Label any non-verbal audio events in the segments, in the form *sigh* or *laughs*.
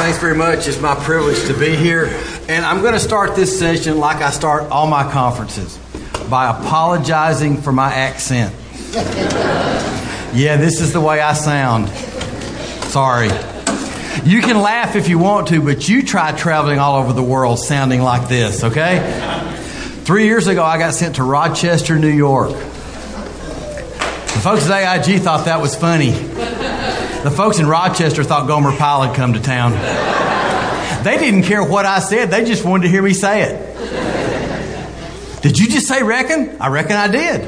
Thanks very much. It's my privilege to be here. And I'm going to start this session like I start all my conferences by apologizing for my accent. *laughs* Yeah, this is the way I sound. Sorry. You can laugh if you want to, but you try traveling all over the world sounding like this, okay? Three years ago, I got sent to Rochester, New York. The folks at AIG thought that was funny. The folks in Rochester thought Gomer Pyle had come to town. They didn't care what I said, they just wanted to hear me say it. Did you just say reckon? I reckon I did.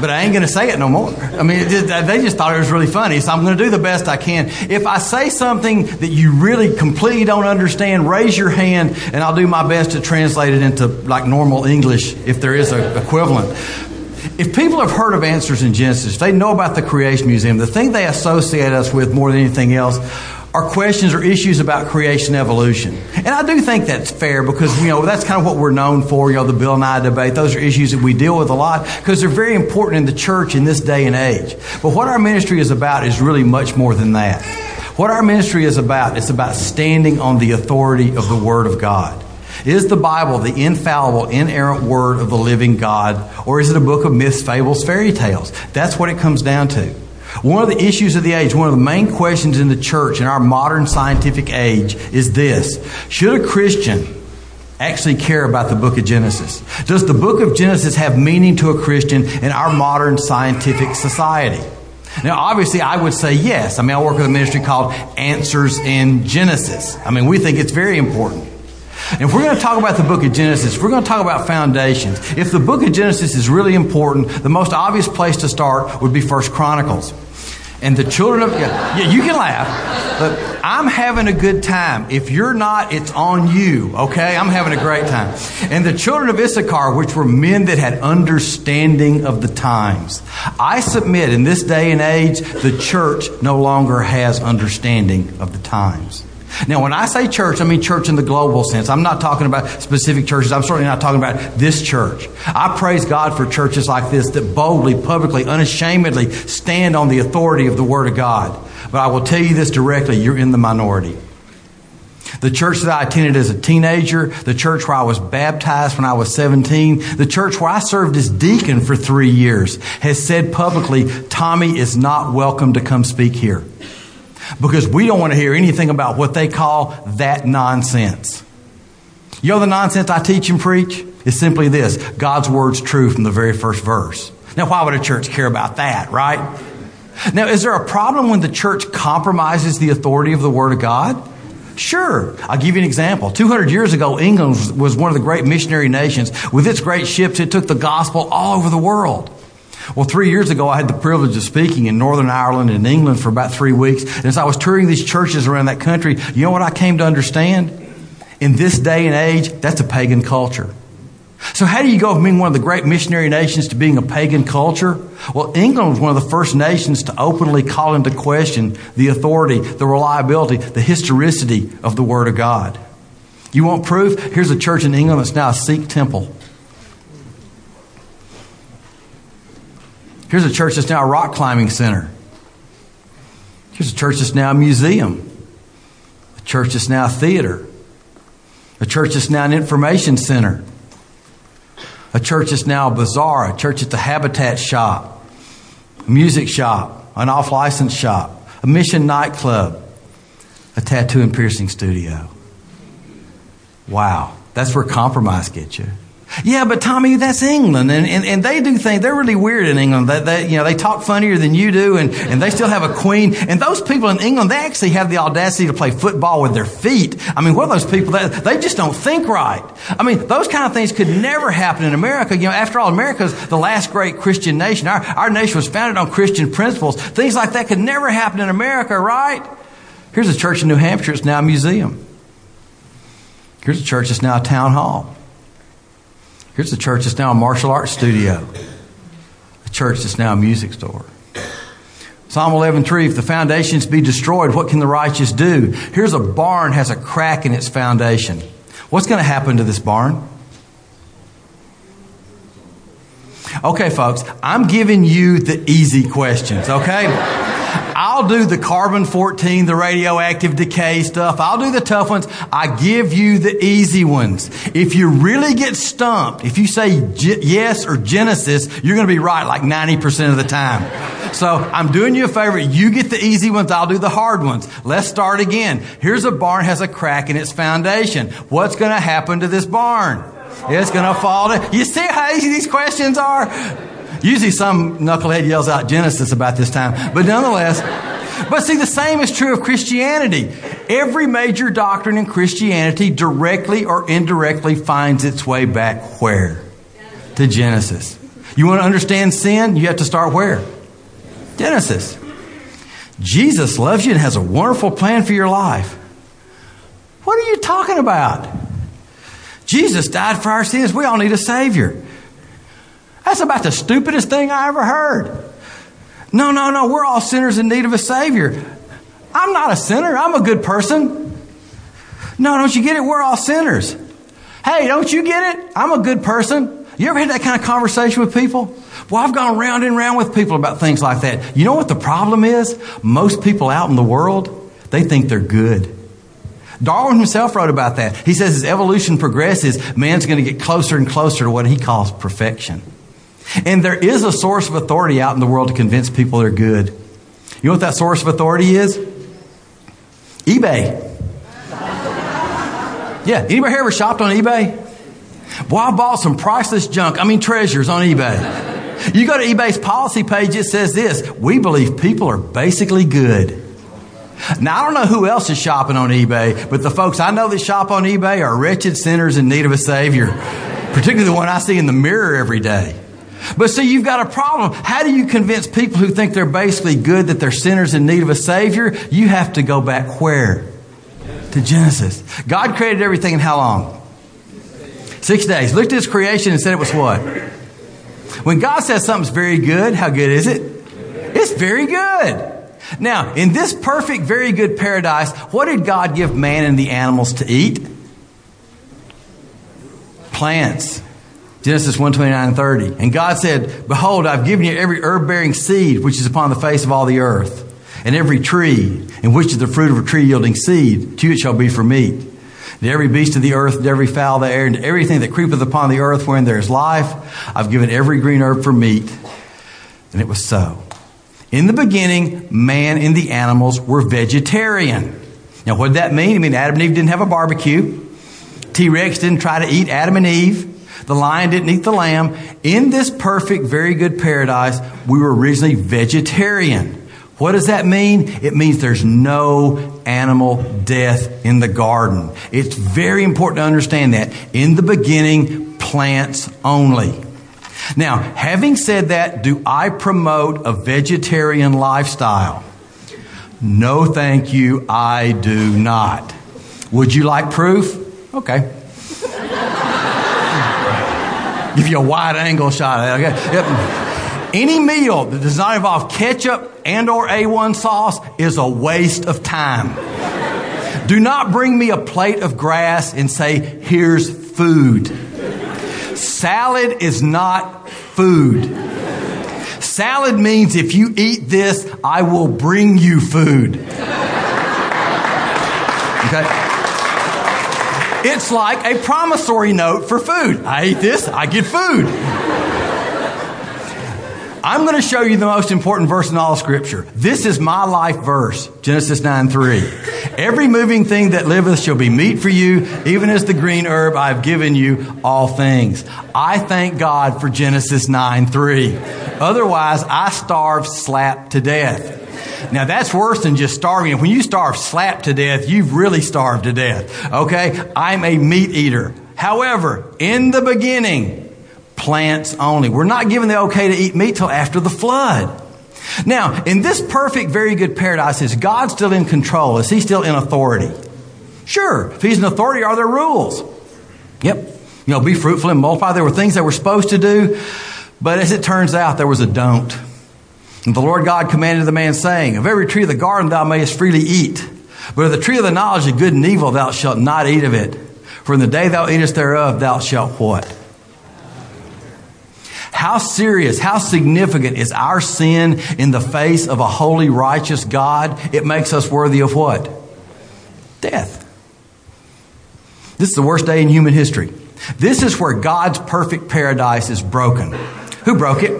But I ain't going to say it no more. I mean, they just thought it was really funny, so I'm going to do the best I can. If I say something that you really completely don't understand, raise your hand and I'll do my best to translate it into like normal English if there is an equivalent. If people have heard of Answers in Genesis, they know about the Creation Museum, the thing they associate us with more than anything else are questions or issues about creation evolution. And I do think that's fair because, you know, that's kind of what we're known for, you know, the Bill Nye debate. Those are issues that we deal with a lot because they're very important in the church in this day and age. But what our ministry is about is really much more than that. What our ministry is about, it's about standing on the authority of the Word of God. Is the Bible the infallible, inerrant Word of the living God, or is it a book of myths, fables, fairy tales? That's what it comes down to. One of the issues of the age, one of the main questions in the church in our modern scientific age is this Should a Christian actually care about the book of Genesis? Does the book of Genesis have meaning to a Christian in our modern scientific society? Now, obviously, I would say yes. I mean, I work with a ministry called Answers in Genesis. I mean, we think it's very important. And if we're going to talk about the book of Genesis, we're going to talk about foundations. If the book of Genesis is really important, the most obvious place to start would be First Chronicles. And the children of yeah, yeah, you can laugh, but I'm having a good time. If you're not, it's on you, okay? I'm having a great time. And the children of Issachar, which were men that had understanding of the times. I submit in this day and age, the church no longer has understanding of the times. Now, when I say church, I mean church in the global sense. I'm not talking about specific churches. I'm certainly not talking about this church. I praise God for churches like this that boldly, publicly, unashamedly stand on the authority of the Word of God. But I will tell you this directly you're in the minority. The church that I attended as a teenager, the church where I was baptized when I was 17, the church where I served as deacon for three years has said publicly, Tommy is not welcome to come speak here because we don't want to hear anything about what they call that nonsense. You know the nonsense I teach and preach? Is simply this God's word's true from the very first verse. Now, why would a church care about that, right? Now, is there a problem when the church compromises the authority of the Word of God? Sure. I'll give you an example. 200 years ago, England was one of the great missionary nations. With its great ships, it took the gospel all over the world. Well, three years ago, I had the privilege of speaking in Northern Ireland and England for about three weeks. And as I was touring these churches around that country, you know what I came to understand? In this day and age, that's a pagan culture. So, how do you go from being one of the great missionary nations to being a pagan culture? Well, England was one of the first nations to openly call into question the authority, the reliability, the historicity of the Word of God. You want proof? Here's a church in England that's now a Sikh temple. Here's a church that's now a rock climbing center. Here's a church that's now a museum. A church that's now a theater. A church that's now an information center. A church that's now a bazaar. A church that's a habitat shop. A music shop. An off license shop. A mission nightclub. A tattoo and piercing studio. Wow. That's where compromise gets you. Yeah, but Tommy, that's England, and, and, and they do things. They're really weird in England. They, they, you know, they talk funnier than you do, and, and they still have a queen. And those people in England, they actually have the audacity to play football with their feet. I mean, what are those people? They, they just don't think right. I mean, those kind of things could never happen in America. You know, after all, America's the last great Christian nation. Our, our nation was founded on Christian principles. Things like that could never happen in America, right? Here's a church in New Hampshire. It's now a museum. Here's a church that's now a town hall. Here's a church that's now a martial arts studio, a church that's now a music store. Psalm 11:3 If the foundations be destroyed, what can the righteous do? Here's a barn has a crack in its foundation. What's going to happen to this barn? Okay, folks, I'm giving you the easy questions, okay? I'll do the carbon 14, the radioactive decay stuff. I'll do the tough ones. I give you the easy ones. If you really get stumped, if you say yes or Genesis, you're going to be right like 90% of the time. So I'm doing you a favor. You get the easy ones. I'll do the hard ones. Let's start again. Here's a barn has a crack in its foundation. What's going to happen to this barn? It's going to fall. down. you see how easy these questions are? Usually some knucklehead yells out Genesis about this time, but nonetheless. But see, the same is true of Christianity. Every major doctrine in Christianity directly or indirectly finds its way back where? To Genesis. You want to understand sin? You have to start where? Genesis. Jesus loves you and has a wonderful plan for your life. What are you talking about? Jesus died for our sins. We all need a Savior. That's about the stupidest thing I ever heard. No, no, no. We're all sinners in need of a Savior. I'm not a sinner. I'm a good person. No, don't you get it? We're all sinners. Hey, don't you get it? I'm a good person. You ever had that kind of conversation with people? Well, I've gone round and round with people about things like that. You know what the problem is? Most people out in the world, they think they're good. Darwin himself wrote about that. He says as evolution progresses, man's going to get closer and closer to what he calls perfection. And there is a source of authority out in the world to convince people they're good. You know what that source of authority is? eBay. Yeah, anybody ever shopped on eBay? Boy, I bought some priceless junk, I mean treasures on eBay. You go to eBay's policy page, it says this We believe people are basically good. Now, I don't know who else is shopping on eBay, but the folks I know that shop on eBay are wretched sinners in need of a Savior, particularly the one I see in the mirror every day. But see, you've got a problem. How do you convince people who think they're basically good that they're sinners in need of a Savior? You have to go back where? To Genesis. God created everything in how long? Six days. Looked at his creation and said it was what? When God says something's very good, how good is it? It's very good. Now, in this perfect, very good paradise, what did God give man and the animals to eat? Plants. Genesis 1 29 and 30. And God said, Behold, I've given you every herb bearing seed which is upon the face of all the earth, and every tree in which is the fruit of a tree yielding seed, to it shall be for meat. And every beast of the earth, and every fowl of the air, and everything that creepeth upon the earth wherein there is life, I've given every green herb for meat. And it was so. In the beginning, man and the animals were vegetarian. Now, what did that mean? I mean, Adam and Eve didn't have a barbecue. T Rex didn't try to eat Adam and Eve. The lion didn't eat the lamb. In this perfect, very good paradise, we were originally vegetarian. What does that mean? It means there's no animal death in the garden. It's very important to understand that. In the beginning, plants only. Now, having said that, do I promote a vegetarian lifestyle? No, thank you, I do not. Would you like proof? Okay give you a wide angle shot that. Okay? Yep. Any meal that does not involve ketchup and or A1 sauce is a waste of time. Do not bring me a plate of grass and say, here's food. Salad is not food. Salad means if you eat this, I will bring you food. Okay? It's like a promissory note for food. I eat this, I get food. I'm going to show you the most important verse in all Scripture. This is my life verse, Genesis 9 3. Every moving thing that liveth shall be meat for you, even as the green herb I have given you all things. I thank God for Genesis 9 3. Otherwise, I starve slap to death. Now that's worse than just starving. When you starve slap to death, you've really starved to death. Okay? I'm a meat eater. However, in the beginning, plants only. We're not given the okay to eat meat till after the flood. Now, in this perfect, very good paradise, is God still in control? Is he still in authority? Sure. If he's in authority, are there rules? Yep. You know, be fruitful and multiply. There were things that we're supposed to do, but as it turns out, there was a don't. And the Lord God commanded the man, saying, Of every tree of the garden thou mayest freely eat, but of the tree of the knowledge of good and evil thou shalt not eat of it. For in the day thou eatest thereof thou shalt what? How serious, how significant is our sin in the face of a holy, righteous God? It makes us worthy of what? Death. This is the worst day in human history. This is where God's perfect paradise is broken. Who broke it?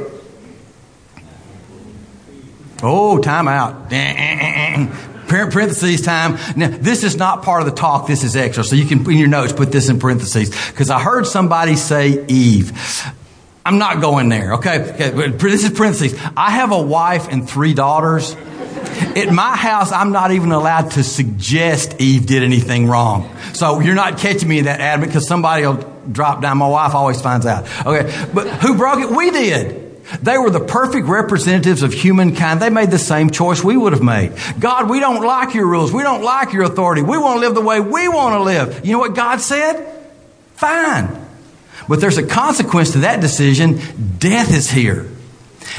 Oh, time out. Parentheses time. Now, this is not part of the talk. This is extra. So you can, in your notes, put this in parentheses. Because I heard somebody say Eve. I'm not going there. Okay. okay. This is parentheses. I have a wife and three daughters. At my house, I'm not even allowed to suggest Eve did anything wrong. So you're not catching me in that adamant because somebody will drop down. My wife always finds out. Okay. But who broke it? We did. They were the perfect representatives of humankind. They made the same choice we would have made. God, we don't like your rules. We don't like your authority. We want to live the way we want to live. You know what God said? Fine. But there's a consequence to that decision. Death is here.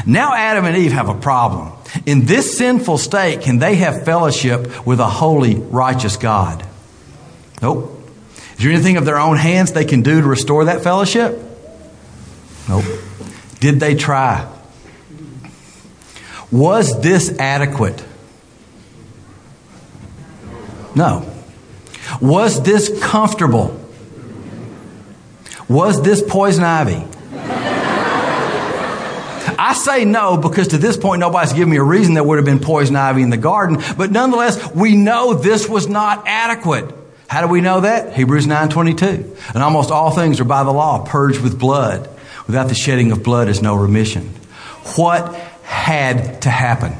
Now Adam and Eve have a problem. In this sinful state, can they have fellowship with a holy, righteous God? Nope. Is there anything of their own hands they can do to restore that fellowship? Nope. Did they try? Was this adequate? No. Was this comfortable? Was this poison ivy? I say no because to this point nobody's given me a reason there would have been poison ivy in the garden, but nonetheless, we know this was not adequate. How do we know that? Hebrews 9:22. And almost all things are by the law purged with blood. Without the shedding of blood is no remission. What had to happen?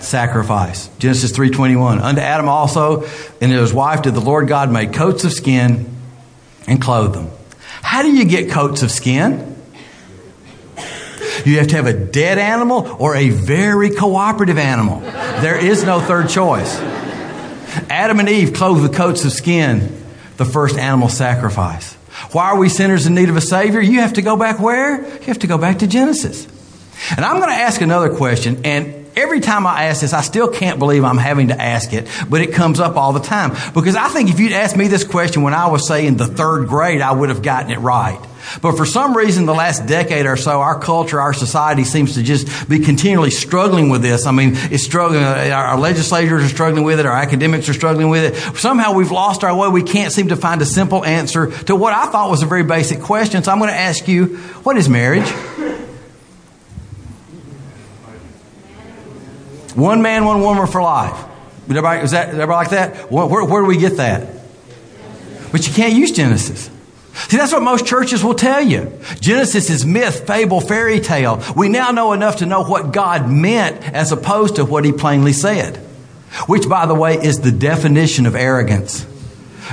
Sacrifice. Genesis 3:21. Unto Adam also and his wife did the Lord God make coats of skin and clothe them. How do you get coats of skin? You have to have a dead animal or a very cooperative animal. There is no third choice. Adam and Eve clothed with coats of skin, the first animal sacrifice. Why are we sinners in need of a Savior? You have to go back where? You have to go back to Genesis. And I'm going to ask another question, and every time I ask this, I still can't believe I'm having to ask it, but it comes up all the time. Because I think if you'd asked me this question when I was, say, in the third grade, I would have gotten it right. But for some reason, the last decade or so, our culture, our society seems to just be continually struggling with this. I mean, it's struggling. Uh, our legislators are struggling with it. Our academics are struggling with it. Somehow we've lost our way. We can't seem to find a simple answer to what I thought was a very basic question. So I'm going to ask you, what is marriage? One man, one woman for life. Everybody, is that everybody like that? Where, where, where do we get that? But you can't use Genesis. See, that's what most churches will tell you. Genesis is myth, fable, fairy tale. We now know enough to know what God meant as opposed to what he plainly said. Which, by the way, is the definition of arrogance.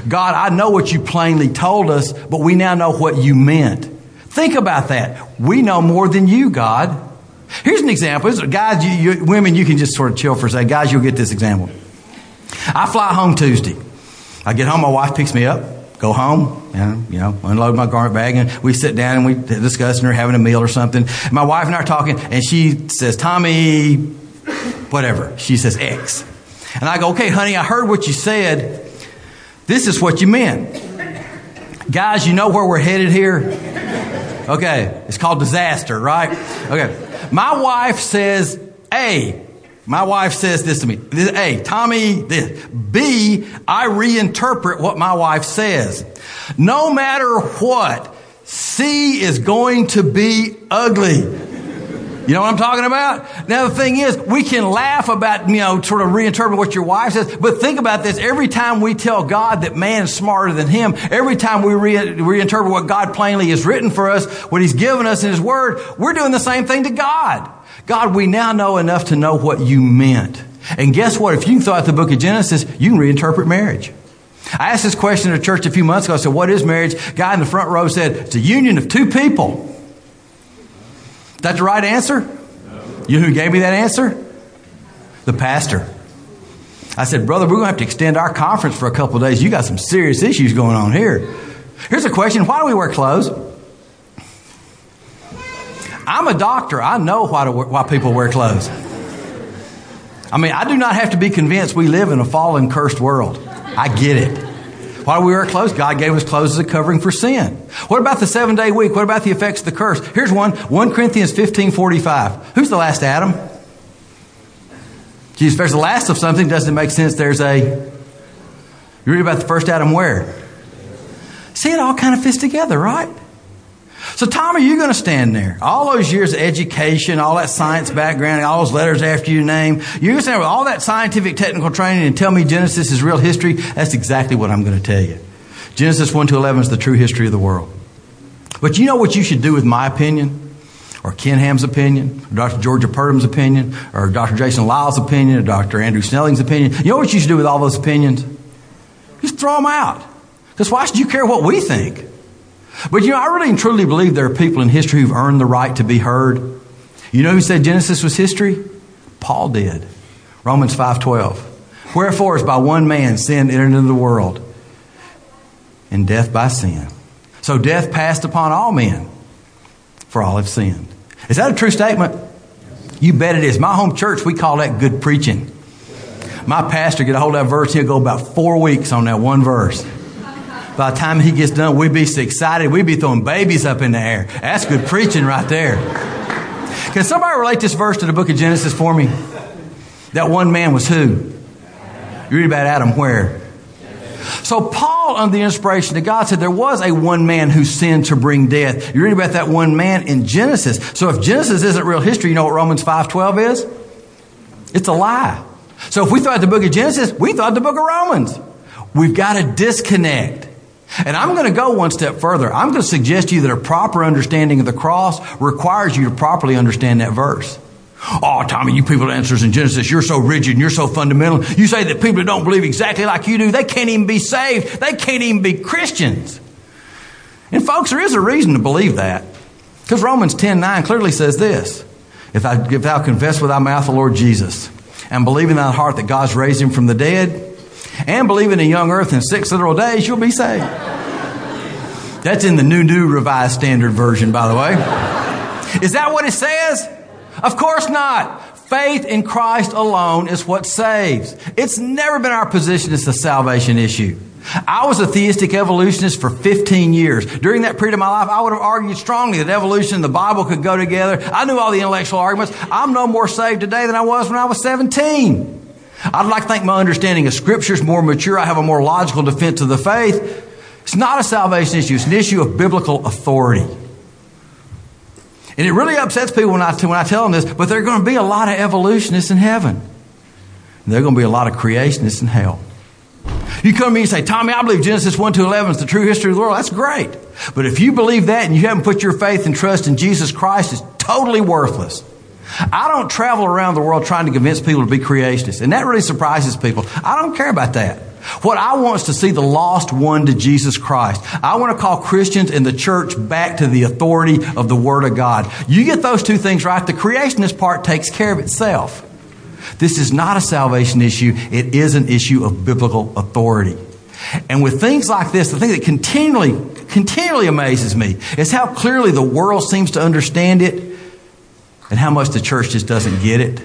God, I know what you plainly told us, but we now know what you meant. Think about that. We know more than you, God. Here's an example. Guys, you, you, women, you can just sort of chill for a second. Guys, you'll get this example. I fly home Tuesday. I get home, my wife picks me up go home and, you know, unload my garment bag and we sit down and we discuss and we're having a meal or something. My wife and I are talking and she says, Tommy, whatever. She says X. And I go, okay, honey, I heard what you said. This is what you meant. Guys, you know where we're headed here? Okay, it's called disaster, right? Okay. My wife says A. My wife says this to me. A, Tommy, this. B, I reinterpret what my wife says. No matter what, C is going to be ugly. You know what I'm talking about? Now the thing is, we can laugh about, you know, sort of reinterpret what your wife says, but think about this. Every time we tell God that man is smarter than him, every time we re- reinterpret what God plainly has written for us, what he's given us in his word, we're doing the same thing to God. God, we now know enough to know what you meant. And guess what? If you can throw out the book of Genesis, you can reinterpret marriage. I asked this question at a church a few months ago. I said, What is marriage? Guy in the front row said, It's a union of two people. Is that the right answer? You know who gave me that answer? The pastor. I said, Brother, we're going to have to extend our conference for a couple days. You got some serious issues going on here. Here's a question Why do we wear clothes? I'm a doctor. I know why, to, why people wear clothes. I mean, I do not have to be convinced we live in a fallen, cursed world. I get it. Why do we wear clothes? God gave us clothes as a covering for sin. What about the seven day week? What about the effects of the curse? Here's one 1 Corinthians 15 45. Who's the last Adam? Jesus, there's the last of something, doesn't make sense there's a. You read about the first Adam where? See, it all kind of fits together, right? So, Tom, are you're going to stand there. All those years of education, all that science background, all those letters after your name, you're going to stand with all that scientific technical training and tell me Genesis is real history? That's exactly what I'm going to tell you. Genesis 1 to 11 is the true history of the world. But you know what you should do with my opinion? Or Ken Ham's opinion, or Dr. Georgia Purdom's opinion, or Dr. Jason Lisle's opinion, or Dr. Andrew Snelling's opinion. You know what you should do with all those opinions? Just throw them out. Because why should you care what we think? But you know, I really and truly believe there are people in history who've earned the right to be heard. You know who said Genesis was history? Paul did. Romans 5:12. Wherefore is by one man sin entered into the world, and death by sin. So death passed upon all men, for all have sinned. Is that a true statement? You bet it is. My home church, we call that good preaching. My pastor get a hold of that verse, he'll go about four weeks on that one verse. By the time he gets done, we'd be so excited, we'd be throwing babies up in the air. That's good preaching right there. Can somebody relate this verse to the book of Genesis for me? That one man was who? You read about Adam where? So Paul, under the inspiration of God, said there was a one man who sinned to bring death. You read about that one man in Genesis. So if Genesis isn't real history, you know what Romans 5.12 is? It's a lie. So if we thought the book of Genesis, we thought the book of Romans. We've got to disconnect. And I'm going to go one step further. I'm going to suggest to you that a proper understanding of the cross requires you to properly understand that verse. Oh, Tommy, you people answers in Genesis, you're so rigid and you're so fundamental. You say that people that don't believe exactly like you do, they can't even be saved. They can't even be Christians. And folks, there is a reason to believe that. Because Romans 10 9 clearly says this If, I, if thou confess with thy mouth the Lord Jesus, and believe in thy heart that God's raised him from the dead, and believe in a young earth in six literal days, you'll be saved. That's in the New New Revised Standard Version, by the way. Is that what it says? Of course not. Faith in Christ alone is what saves. It's never been our position it's a salvation issue. I was a theistic evolutionist for 15 years. During that period of my life, I would have argued strongly that evolution and the Bible could go together. I knew all the intellectual arguments. I'm no more saved today than I was when I was 17. I'd like to think my understanding of Scripture is more mature. I have a more logical defense of the faith. It's not a salvation issue, it's an issue of biblical authority. And it really upsets people when I, when I tell them this, but there are going to be a lot of evolutionists in heaven. And there are going to be a lot of creationists in hell. You come to me and say, Tommy, I believe Genesis 1 to 11 is the true history of the world. That's great. But if you believe that and you haven't put your faith and trust in Jesus Christ, it's totally worthless. I don't travel around the world trying to convince people to be creationists, and that really surprises people. I don't care about that. What I want is to see the lost one to Jesus Christ. I want to call Christians in the church back to the authority of the Word of God. You get those two things right, the creationist part takes care of itself. This is not a salvation issue, it is an issue of biblical authority. And with things like this, the thing that continually, continually amazes me is how clearly the world seems to understand it and how much the church just doesn't get it.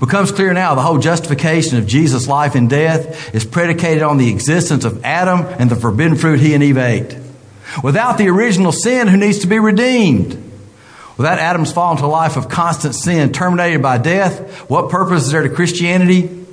Becomes clear now the whole justification of Jesus' life and death is predicated on the existence of Adam and the forbidden fruit he and Eve ate. Without the original sin, who needs to be redeemed? Without Adam's fall into a life of constant sin, terminated by death, what purpose is there to Christianity?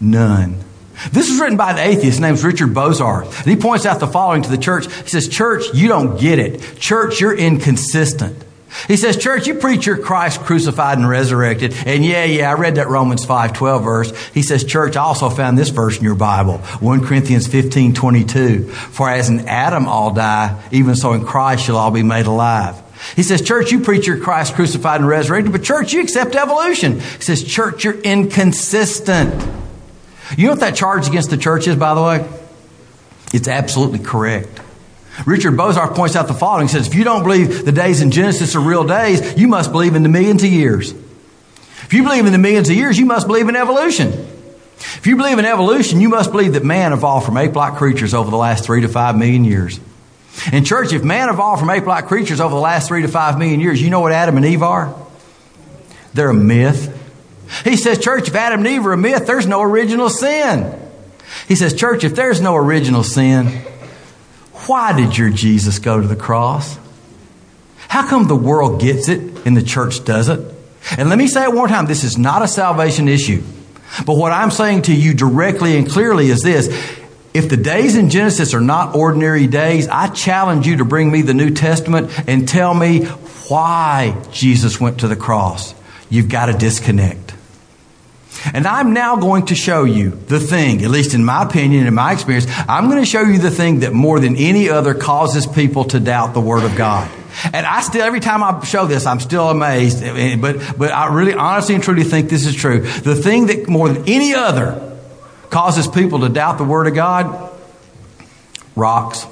None. This was written by an atheist. His name's Richard Bozarth. And he points out the following to the church. He says, Church, you don't get it. Church, you're inconsistent. He says, Church, you preach your Christ crucified and resurrected. And yeah, yeah, I read that Romans 5 12 verse. He says, Church, I also found this verse in your Bible 1 Corinthians 15 22. For as in Adam all die, even so in Christ shall all be made alive. He says, Church, you preach your Christ crucified and resurrected, but church, you accept evolution. He says, Church, you're inconsistent. You know what that charge against the church is, by the way? It's absolutely correct. Richard Bozarth points out the following. He says, if you don't believe the days in Genesis are real days, you must believe in the millions of years. If you believe in the millions of years, you must believe in evolution. If you believe in evolution, you must believe that man evolved from ape-like creatures over the last three to five million years. In church, if man evolved from ape-like creatures over the last three to five million years, you know what Adam and Eve are? They're a myth. He says, church, if Adam and Eve are a myth, there's no original sin. He says, Church, if there's no original sin, why did your Jesus go to the cross? How come the world gets it and the church doesn't? And let me say it one more time this is not a salvation issue. But what I'm saying to you directly and clearly is this if the days in Genesis are not ordinary days, I challenge you to bring me the New Testament and tell me why Jesus went to the cross. You've got to disconnect. And I'm now going to show you the thing, at least in my opinion, in my experience, I'm going to show you the thing that more than any other causes people to doubt the Word of God. And I still, every time I show this, I'm still amazed. Eh, but, but I really honestly and truly think this is true. The thing that more than any other causes people to doubt the Word of God, rocks.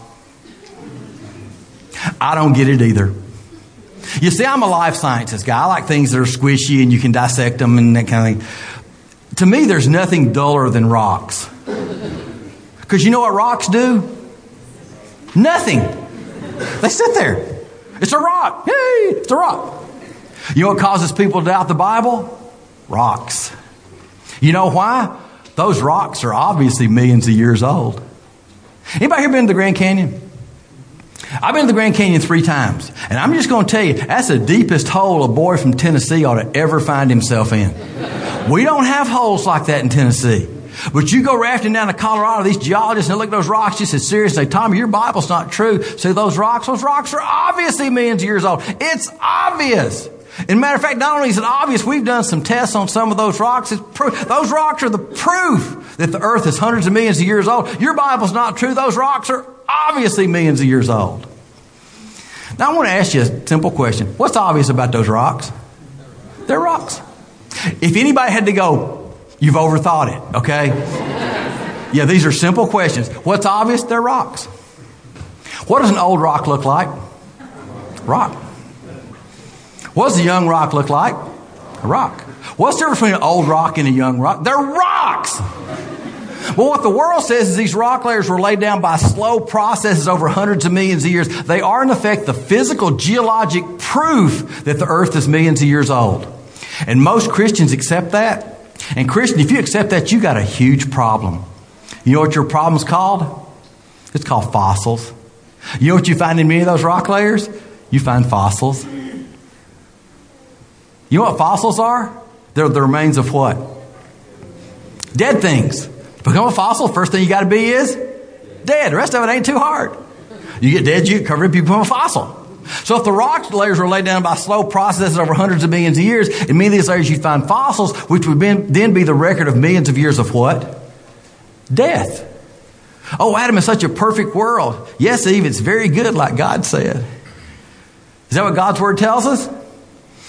I don't get it either. You see, I'm a life sciences guy. I like things that are squishy and you can dissect them and that kind of thing. To me, there's nothing duller than rocks. Because you know what rocks do? Nothing. They sit there. It's a rock. Hey, it's a rock. You know what causes people to doubt the Bible? Rocks. You know why? Those rocks are obviously millions of years old. Anybody here been to the Grand Canyon? I've been to the Grand Canyon three times, and I'm just going to tell you that's the deepest hole a boy from Tennessee ought to ever find himself in. We don't have holes like that in Tennessee. But you go rafting down to Colorado, these geologists, and look at those rocks. They say, Tommy, your Bible's not true. See those rocks? Those rocks are obviously millions of years old. It's obvious. And matter of fact, not only is it obvious, we've done some tests on some of those rocks. Those rocks are the proof that the earth is hundreds of millions of years old. Your Bible's not true. Those rocks are obviously millions of years old. Now I want to ask you a simple question. What's obvious about those rocks? They're rocks. If anybody had to go, you've overthought it, okay? Yeah, these are simple questions. What's obvious? They're rocks. What does an old rock look like? Rock. What does a young rock look like? A rock. What's the difference between an old rock and a young rock? They're rocks. Well, what the world says is these rock layers were laid down by slow processes over hundreds of millions of years. They are, in effect, the physical geologic proof that the earth is millions of years old. And most Christians accept that. And Christian, if you accept that, you got a huge problem. You know what your problem's called? It's called fossils. You know what you find in many of those rock layers? You find fossils. You know what fossils are? They're the remains of what? Dead things. Become a fossil, first thing you got to be is dead. The rest of it ain't too hard. You get dead, you cover it, you become a fossil. So if the rock layers were laid down by slow processes over hundreds of millions of years, in many of these layers you'd find fossils, which would then be the record of millions of years of what? Death. Oh, Adam is such a perfect world. Yes, Eve, it's very good, like God said. Is that what God's word tells us?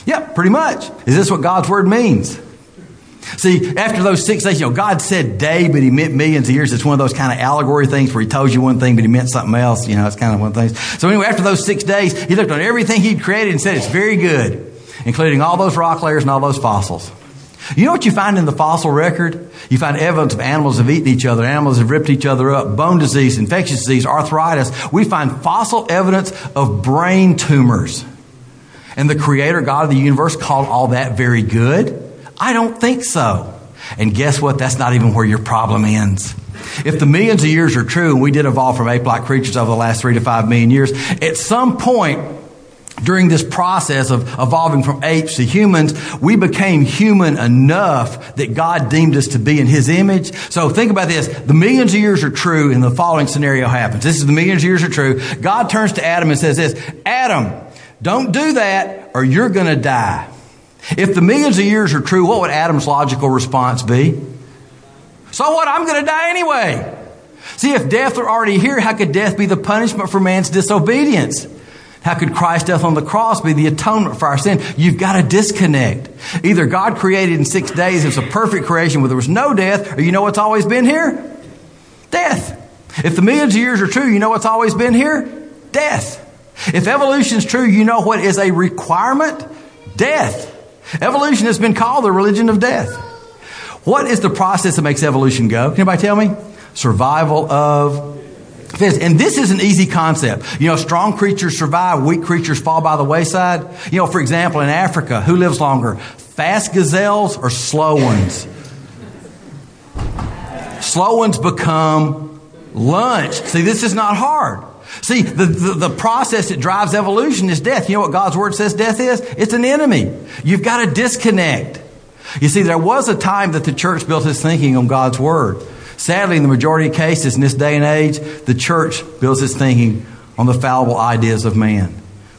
Yep, pretty much. Is this what God's word means? See, after those six days, you know, God said day, but he meant millions of years. It's one of those kind of allegory things where he told you one thing, but he meant something else. You know, it's kind of one of things. So anyway, after those six days, he looked on everything he'd created and said it's very good, including all those rock layers and all those fossils. You know what you find in the fossil record? You find evidence of animals have eaten each other, animals have ripped each other up, bone disease, infectious disease, arthritis. We find fossil evidence of brain tumors. And the creator God of the universe called all that very good? I don't think so. And guess what? That's not even where your problem ends. If the millions of years are true, and we did evolve from ape like creatures over the last three to five million years, at some point during this process of evolving from apes to humans, we became human enough that God deemed us to be in His image. So think about this. The millions of years are true, and the following scenario happens. This is the millions of years are true. God turns to Adam and says this Adam, don't do that, or you're going to die. If the millions of years are true, what would Adam's logical response be? So what? I'm going to die anyway. See, if death were already here, how could death be the punishment for man's disobedience? How could Christ's death on the cross be the atonement for our sin? You've got to disconnect. Either God created in six days, it's a perfect creation where there was no death, or you know what's always been here? Death. If the millions of years are true, you know what's always been here? Death. If evolution is true, you know what is a requirement? Death. Evolution has been called the religion of death. What is the process that makes evolution go? Can anybody tell me? Survival of. And this is an easy concept. You know, strong creatures survive, weak creatures fall by the wayside. You know, for example, in Africa, who lives longer? Fast gazelles or slow ones? slow ones become lunch. See, this is not hard. See, the, the, the, process that drives evolution is death. You know what God's word says death is? It's an enemy. You've got to disconnect. You see, there was a time that the church built its thinking on God's word. Sadly, in the majority of cases in this day and age, the church builds its thinking on the fallible ideas of man.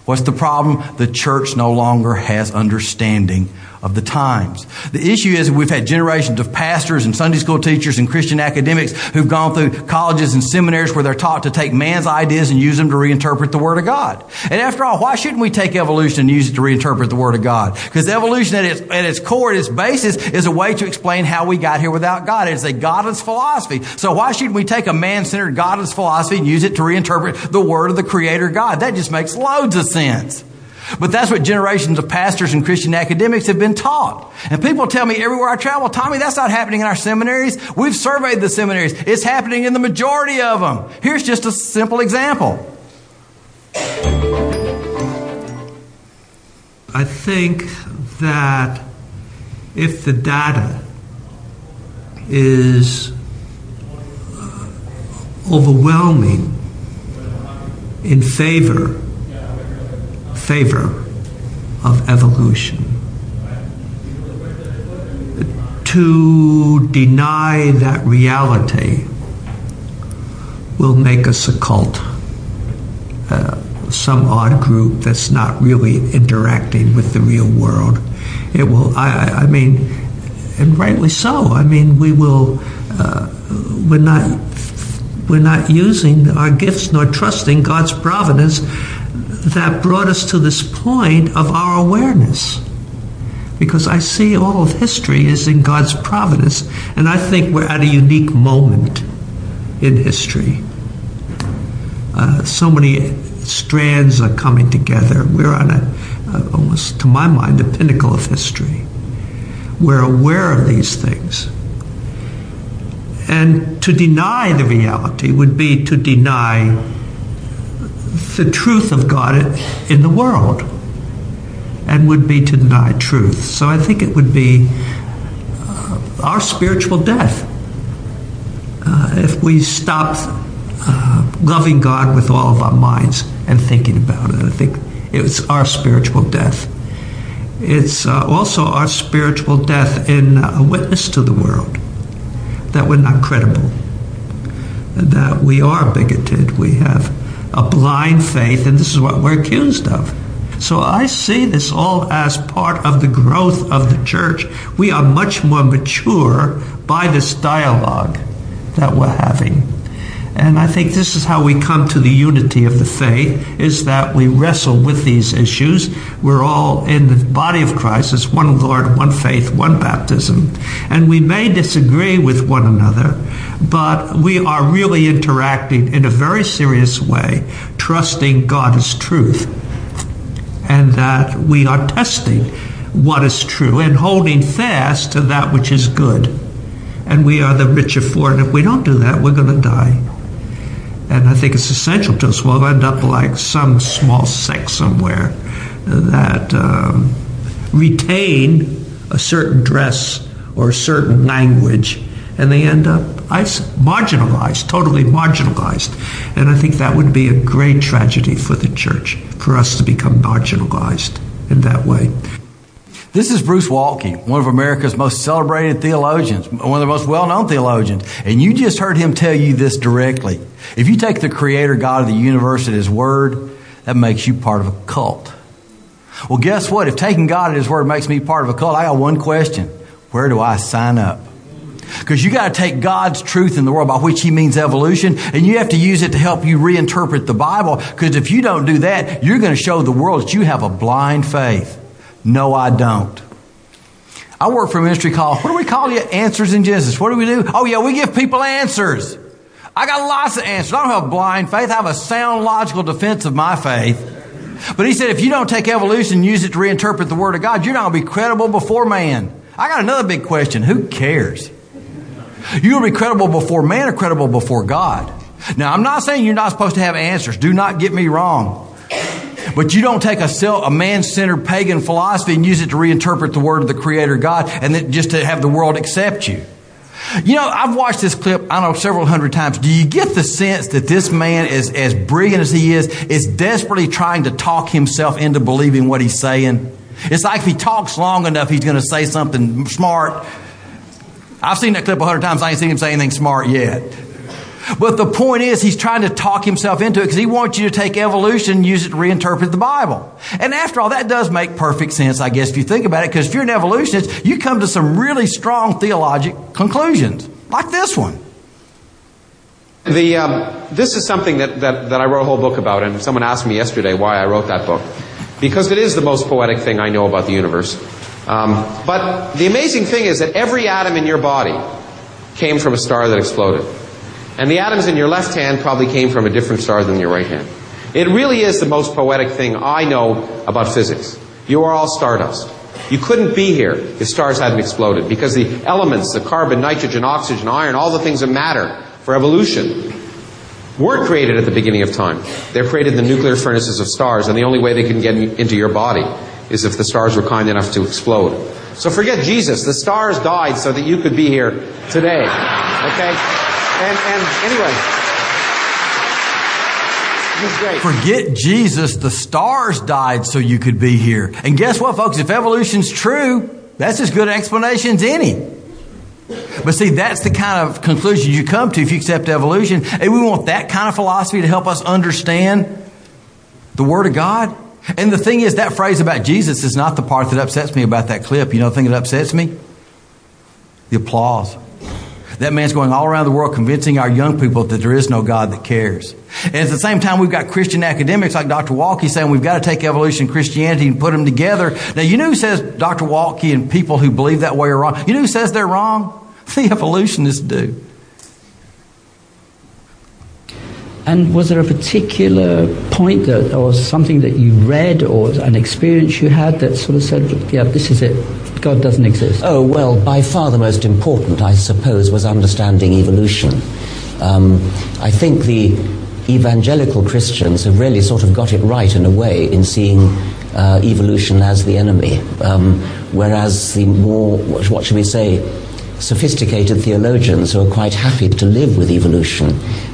What's the problem? The church no longer has understanding of the times. The issue is we've had generations of pastors and Sunday school teachers and Christian academics who've gone through colleges and seminaries where they're taught to take man's ideas and use them to reinterpret the Word of God. And after all, why shouldn't we take evolution and use it to reinterpret the Word of God? Because evolution at its, at its core, at its basis, is a way to explain how we got here without God. It's a godless philosophy. So why shouldn't we take a man-centered godless philosophy and use it to reinterpret the Word of the Creator God? That just makes loads of sense. But that's what generations of pastors and Christian academics have been taught. And people tell me everywhere I travel, Tommy, that's not happening in our seminaries. We've surveyed the seminaries. It's happening in the majority of them. Here's just a simple example. I think that if the data is uh, overwhelming in favor favor of evolution. To deny that reality will make us a cult, uh, some odd group that's not really interacting with the real world. It will, I, I mean, and rightly so. I mean, we will, uh, we're not, we're not using our gifts nor trusting God's providence that brought us to this point of our awareness. Because I see all of history is in God's providence, and I think we're at a unique moment in history. Uh, so many strands are coming together. We're on a, almost, to my mind, the pinnacle of history. We're aware of these things. And to deny the reality would be to deny the truth of God in the world and would be to deny truth. So I think it would be uh, our spiritual death uh, if we stopped uh, loving God with all of our minds and thinking about it. I think it's our spiritual death. It's uh, also our spiritual death in a witness to the world that we're not credible, that we are bigoted, we have a blind faith, and this is what we're accused of. So I see this all as part of the growth of the church. We are much more mature by this dialogue that we're having. And I think this is how we come to the unity of the faith is that we wrestle with these issues. We're all in the body of Christ. It's one Lord, one faith, one baptism. And we may disagree with one another, but we are really interacting in a very serious way, trusting God is truth. And that we are testing what is true and holding fast to that which is good. And we are the richer for it. If we don't do that, we're going to die. And I think it's essential to us. We'll end up like some small sect somewhere that um, retain a certain dress or a certain language, and they end up marginalized, totally marginalized. And I think that would be a great tragedy for the church, for us to become marginalized in that way. This is Bruce Waltke, one of America's most celebrated theologians, one of the most well known theologians. And you just heard him tell you this directly. If you take the Creator God of the universe at His Word, that makes you part of a cult. Well, guess what? If taking God at His Word makes me part of a cult, I got one question Where do I sign up? Because you got to take God's truth in the world, by which He means evolution, and you have to use it to help you reinterpret the Bible. Because if you don't do that, you're going to show the world that you have a blind faith. No, I don't. I work for a ministry called, what do we call you? Answers in Genesis. What do we do? Oh, yeah, we give people answers. I got lots of answers. I don't have blind faith. I have a sound, logical defense of my faith. But he said, if you don't take evolution and use it to reinterpret the Word of God, you're not going to be credible before man. I got another big question. Who cares? To be credible before man or credible before God? Now, I'm not saying you're not supposed to have answers. Do not get me wrong. But you don't take a, a man-centered pagan philosophy and use it to reinterpret the word of the Creator God and then just to have the world accept you. You know, I've watched this clip, I don't know, several hundred times. Do you get the sense that this man is as brilliant as he is, is desperately trying to talk himself into believing what he's saying? It's like if he talks long enough, he's going to say something smart. I've seen that clip a hundred times. I ain't seen him say anything smart yet. But the point is, he's trying to talk himself into it because he wants you to take evolution and use it to reinterpret the Bible. And after all, that does make perfect sense, I guess, if you think about it, because if you're an evolutionist, you come to some really strong theologic conclusions, like this one. The, um, this is something that, that, that I wrote a whole book about, and someone asked me yesterday why I wrote that book. Because it is the most poetic thing I know about the universe. Um, but the amazing thing is that every atom in your body came from a star that exploded. And the atoms in your left hand probably came from a different star than your right hand. It really is the most poetic thing I know about physics. You are all stardust. You couldn't be here if stars hadn't exploded because the elements, the carbon, nitrogen, oxygen, iron, all the things that matter for evolution weren't created at the beginning of time. They're created in the nuclear furnaces of stars, and the only way they can get into your body is if the stars were kind enough to explode. So forget Jesus. The stars died so that you could be here today. Okay? And, and anyway. Forget Jesus. The stars died so you could be here. And guess what, folks? If evolution's true, that's as good an explanation as any. But see, that's the kind of conclusion you come to if you accept evolution. And we want that kind of philosophy to help us understand the Word of God. And the thing is, that phrase about Jesus is not the part that upsets me about that clip. You know the thing that upsets me? The applause. That man's going all around the world convincing our young people that there is no God that cares. And at the same time, we've got Christian academics like Dr. Waltke saying we've got to take evolution and Christianity and put them together. Now, you know who says Dr. Waltke and people who believe that way are wrong? You know who says they're wrong? *laughs* The evolutionists do. And was there a particular point that, or something that you read, or an experience you had that sort of said, "Yeah, this is it. God doesn't exist"? Oh well, by far the most important, I suppose, was understanding evolution. Um, I think the evangelical Christians have really sort of got it right in a way in seeing uh, evolution as the enemy, um, whereas the more, what should we say, sophisticated theologians who are quite happy to live with evolution,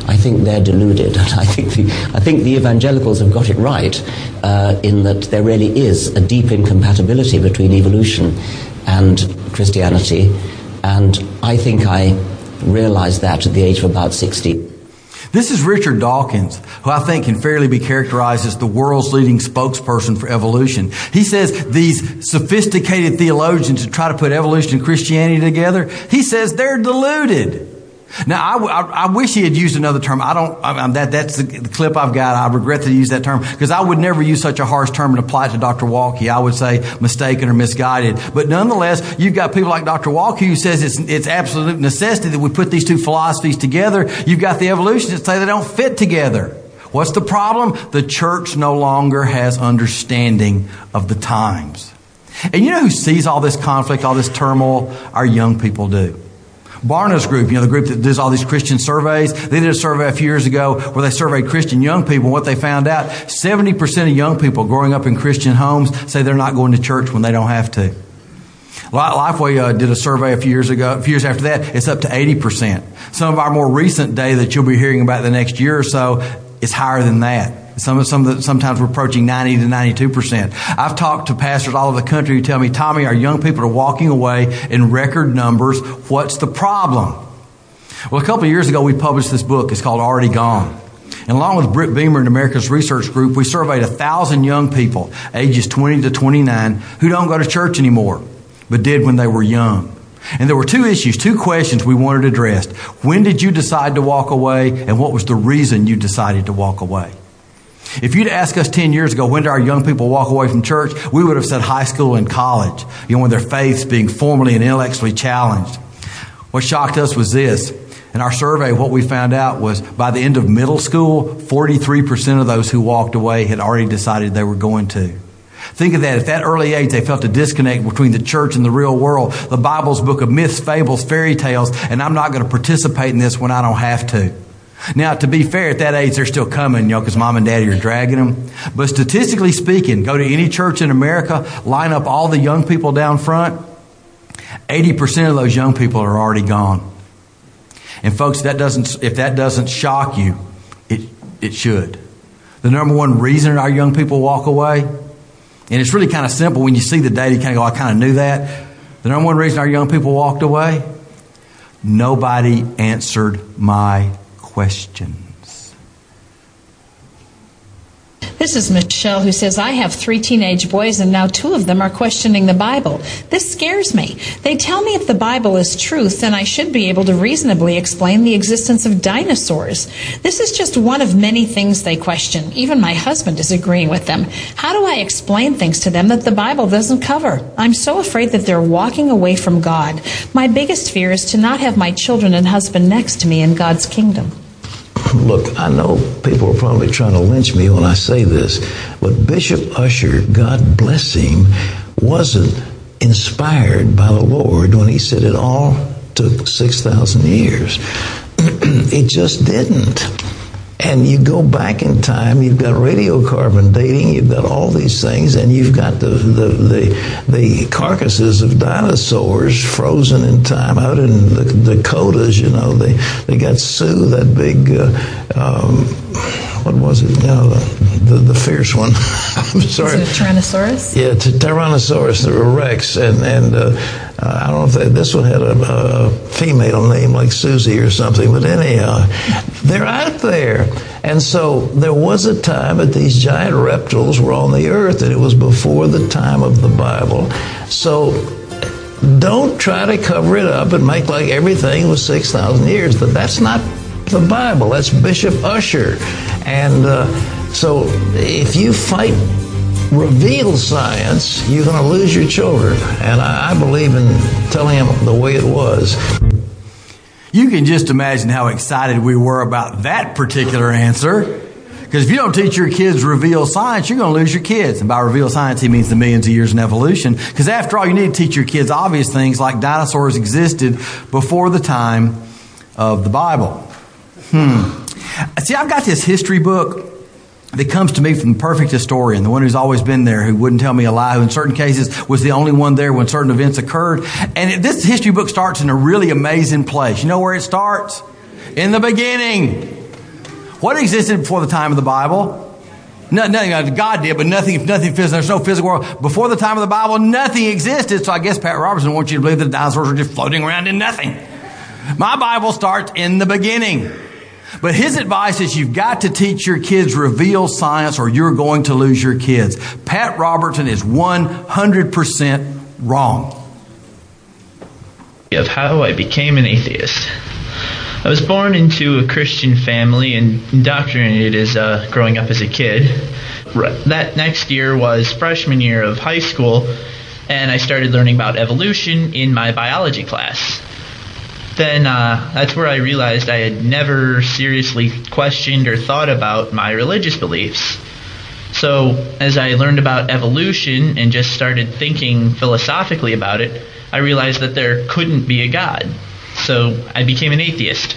I think they're deluded. *laughs* I think the, I think the evangelicals have got it right uh, in that there really is a deep incompatibility between evolution and Christianity. And I think I realized that at the age of about 60. This is Richard Dawkins, who I think can fairly be characterized as the world's leading spokesperson for evolution. He says these sophisticated theologians who try to put evolution and Christianity together, he says they're deluded. Now, I, wish he had used another term. I don't, I, that, that's the, the, clip I've got. I regret he used that term because I would never use such a harsh term and apply it to Dr. Waltke. I would say mistaken or misguided. But nonetheless, you've got people like Dr. Waltke who says it's, it's absolute necessity that we put these two philosophies together. You've got the evolutionists say they don't fit together. What's the problem? The church no longer has understanding of the times. And you know who sees all this conflict, all this turmoil? Our young people do. Barna's group, you know, the group that does all these Christian surveys, they did a survey a few years ago where they surveyed Christian young people. And what they found out, 70% of young people growing up in Christian homes say they're not going to church when they don't have to. Lifeway uh, did a survey a few years ago, a few years after that, it's up to 80%. Some of our more recent data that you'll be hearing about the next year or so is higher than that. Some, some the, sometimes we're approaching 90 to 92 percent. I've talked to pastors all over the country who tell me, Tommy, our young people are walking away in record numbers. What's the problem? Well, a couple of years ago, we published this book. It's called Already Gone. And along with Britt Beamer and America's Research Group, we surveyed a thousand young people, ages 20 to 29, who don't go to church anymore, but did when they were young. And there were two issues, two questions we wanted addressed. When did you decide to walk away, and what was the reason you decided to walk away? If you'd asked us 10 years ago, when do our young people walk away from church? We would have said high school and college, you know, when their faith's being formally and intellectually challenged. What shocked us was this. In our survey, what we found out was by the end of middle school, 43% of those who walked away had already decided they were going to. Think of that. At that early age, they felt a disconnect between the church and the real world. The Bible's book of myths, fables, fairy tales, and I'm not going to participate in this when I don't have to. Now, to be fair, at that age, they're still coming, you know, because mom and daddy are dragging them. But statistically speaking, go to any church in America, line up all the young people down front, 80% of those young people are already gone. And folks, that doesn't, if that doesn't shock you, it, it should. The number one reason our young people walk away, and it's really kind of simple when you see the data, you kind of go, I kind of knew that. The number one reason our young people walked away, nobody answered my question. This is Michelle who says, I have three teenage boys and now two of them are questioning the Bible. This scares me. They tell me if the Bible is truth, then I should be able to reasonably explain the existence of dinosaurs. This is just one of many things they question. Even my husband is agreeing with them. How do I explain things to them that the Bible doesn't cover? I'm so afraid that they're walking away from God. My biggest fear is to not have my children and husband next to me in God's kingdom. Look, I know people are probably trying to lynch me when I say this, but Bishop Ussher, God bless him, wasn't inspired by the Lord when he said it all took 6,000 years. *clears throat* it just didn't. And you go back in time, you've got radiocarbon dating, you've got all these things, and you've got the, the, the, the carcasses of dinosaurs frozen in time out in the Dakotas, you know. They, they got Sue, that big, uh, um, what was it? You know, the, the, the fierce one. *laughs* I'm sorry. Is it a Tyrannosaurus? Yeah, t- Tyrannosaurus the Rex. And, and uh, I don't know if this one had a, a, female name like Susie or something, but anyhow, they're out there. And so there was a time that these giant reptiles were on the earth, and it was before the time of the Bible. So don't try to cover it up and make like everything was 6,000 years. But that's not the Bible. That's Bishop Ussher. And uh, so if you fight reveal science, you're going to lose your children. And I, believe in telling them the way it was. You can just imagine how excited we were about that particular answer. Because if you don't teach your kids reveal science, you're going to lose your kids. And by reveal science, he means the millions of years in evolution. Because after all, you need to teach your kids obvious things like dinosaurs existed before the time of the Bible. Hmm. See, I've got this history book that comes to me from the perfect historian, the one who's always been there, who wouldn't tell me a lie, who in certain cases was the only one there when certain events occurred. And this history book starts in a really amazing place. You know where it starts? In the beginning. What existed before the time of the Bible? Nothing, uh, God did, but nothing, nothing physical. There's no physical world. Before the time of the Bible, nothing existed. So I guess Pat Robertson wants you to believe that the dinosaurs are just floating around in nothing. My Bible starts in the beginning. But his advice is you've got to teach your kids reveal science or you're going to lose your kids. Pat Robertson is 100% wrong. Of how I became an atheist. I was born into a Christian family and indoctrinated as uh, growing up as a kid. That next year was freshman year of high school, and I started learning about evolution in my biology class then uh, that's where I realized I had never seriously questioned or thought about my religious beliefs. So, as I learned about evolution and just started thinking philosophically about it, I realized that there couldn't be a God. So, I became an atheist.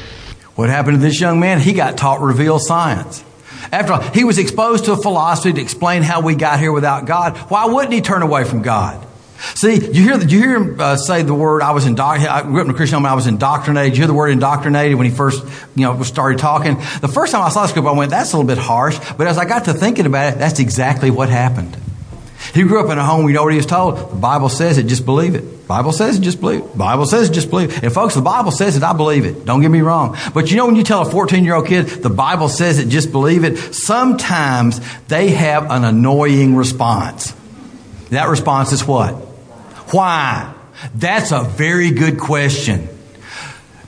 What happened to this young man? He got taught reveal science. After all, he was exposed to a philosophy to explain how we got here without God. Why wouldn't he turn away from God? See, you hear, you hear him uh, say the word, I was indoctrinated, I grew up in a Christian home, I was indoctrinated. You hear the word indoctrinated when he first, you know, started talking. The first time I saw the script, I went, that's a little bit harsh. But as I got to thinking about it, that's exactly what happened. He grew up in a home, you know what he was told? The Bible says it, just believe it. Bible says it, just believe it. Bible says it, just believe it. And folks, the Bible says it, I believe it. Don't get me wrong. But you know when you tell a 14 year old kid, the Bible says it, just believe it, sometimes they have an annoying response. That response is what? Why? That's a very good question.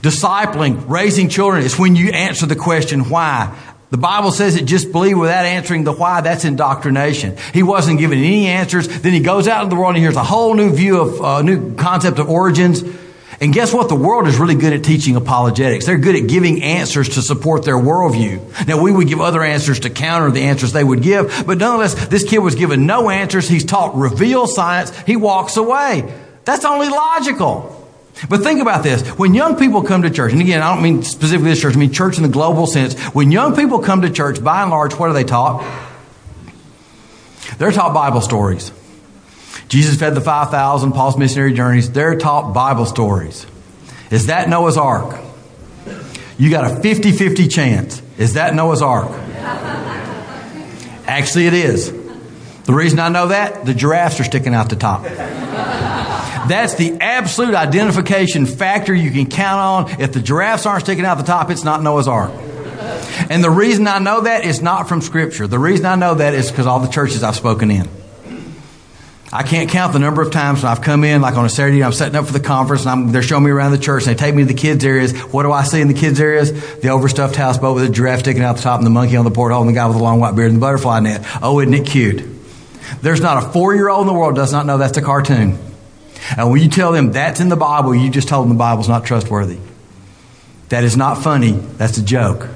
Discipling, raising children is when you answer the question why. The Bible says it just believe without answering the why. That's indoctrination. He wasn't given any answers. Then he goes out in the world and he hears a whole new view of, a uh, new concept of origins. And guess what? The world is really good at teaching apologetics. They're good at giving answers to support their worldview. Now, we would give other answers to counter the answers they would give, but nonetheless, this kid was given no answers. He's taught reveal science. He walks away. That's only logical. But think about this. When young people come to church, and again, I don't mean specifically this church, I mean church in the global sense. When young people come to church, by and large, what are they taught? They're taught Bible stories. Jesus fed the 5,000, Paul's missionary journeys. They're taught Bible stories. Is that Noah's Ark? you got a 50 50 chance. Is that Noah's Ark? Actually, it is. The reason I know that, the giraffes are sticking out the top. That's the absolute identification factor you can count on. If the giraffes aren't sticking out the top, it's not Noah's Ark. And the reason I know that is not from Scripture. The reason I know that is because all the churches I've spoken in. I can't count the number of times when I've come in, like on a Saturday, and I'm setting up for the conference, and I'm, they're showing me around the church, and they take me to the kids' areas. What do I see in the kids' areas? The overstuffed houseboat with a giraffe sticking out the top, and the monkey on the porthole, and the guy with the long white beard, and the butterfly net. Oh, isn't it cute? There's not a four year old in the world does not know that's a cartoon. And when you tell them that's in the Bible, you just told them the Bible's not trustworthy. That is not funny. That's a joke.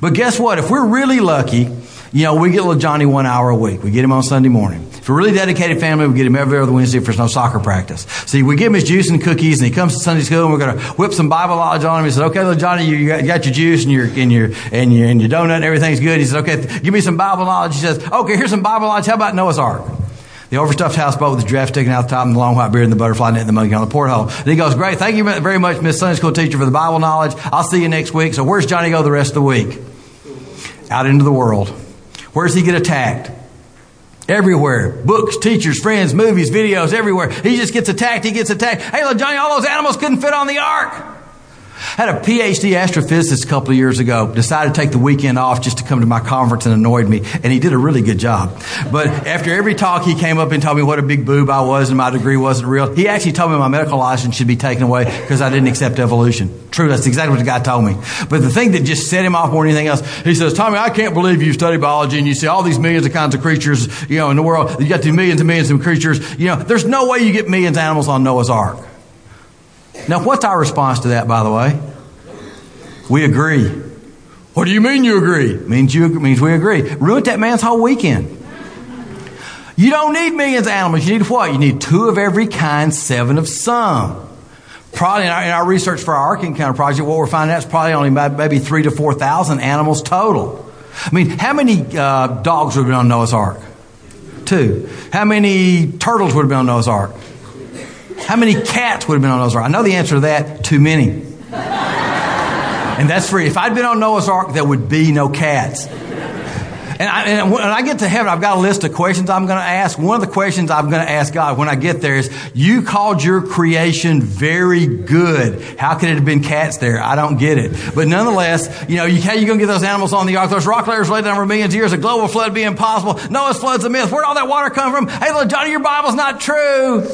But guess what? If we're really lucky, you know, we get little Johnny one hour a week. We get him on Sunday morning. We're a really dedicated family, we get him every other Wednesday there's no soccer practice. See, we give him his juice and cookies, and he comes to Sunday school, and we're going to whip some Bible knowledge on him. He said, "Okay, little Johnny, you got, you got your juice and your and your and your and your donut, and everything's good." He said, "Okay, give me some Bible knowledge." He says, "Okay, here's some Bible knowledge. How about Noah's Ark?" The overstuffed houseboat with the giraffe sticking out the top and the long white beard and the butterfly net and the monkey on the porthole. And he goes, Great, thank you very much, Miss Sunday School teacher, for the Bible knowledge. I'll see you next week. So where's Johnny go the rest of the week? Out into the world. Where does he get attacked? Everywhere. Books, teachers, friends, movies, videos, everywhere. He just gets attacked. He gets attacked. Hey, look, Johnny, all those animals couldn't fit on the ark. Had a PhD astrophysicist a couple of years ago decided to take the weekend off just to come to my conference and annoyed me, and he did a really good job. But after every talk, he came up and told me what a big boob I was and my degree wasn't real. He actually told me my medical license should be taken away because I didn't accept evolution. True, that's exactly what the guy told me. But the thing that just set him off more than anything else, he says, Tommy, I can't believe you study biology and you see all these millions of kinds of creatures, you know, in the world. You got these millions and millions of creatures. You know, there's no way you get millions of animals on Noah's Ark. Now, what's our response to that, by the way? We agree. What do you mean you agree? Means you means we agree. Ruined that man's whole weekend. You don't need millions of animals. You need what? You need two of every kind, seven of some. Probably in our, in our research for our Ark Encounter project, what we're finding out is probably only about maybe three to four thousand animals total. I mean, how many uh, dogs would have been on Noah's Ark? Two. How many turtles would have been on Noah's Ark? How many cats would have been on Noah's Ark? I know the answer to that. Too many. And that's free. If I'd been on Noah's Ark, there would be no cats. And, I, and, when I get to heaven, I've got a list of questions I'm going to ask. One of the questions I'm going to ask God when I get there is, you called your creation very good. How could it have been cats there? I don't get it. But nonetheless, you know, you, how you going to get those animals on the ark? Those rock layers laid down for millions of years. A global flood be impossible. Noah's flood's a myth. Where'd all that water come from? Hey, little Johnny, your Bible's not true.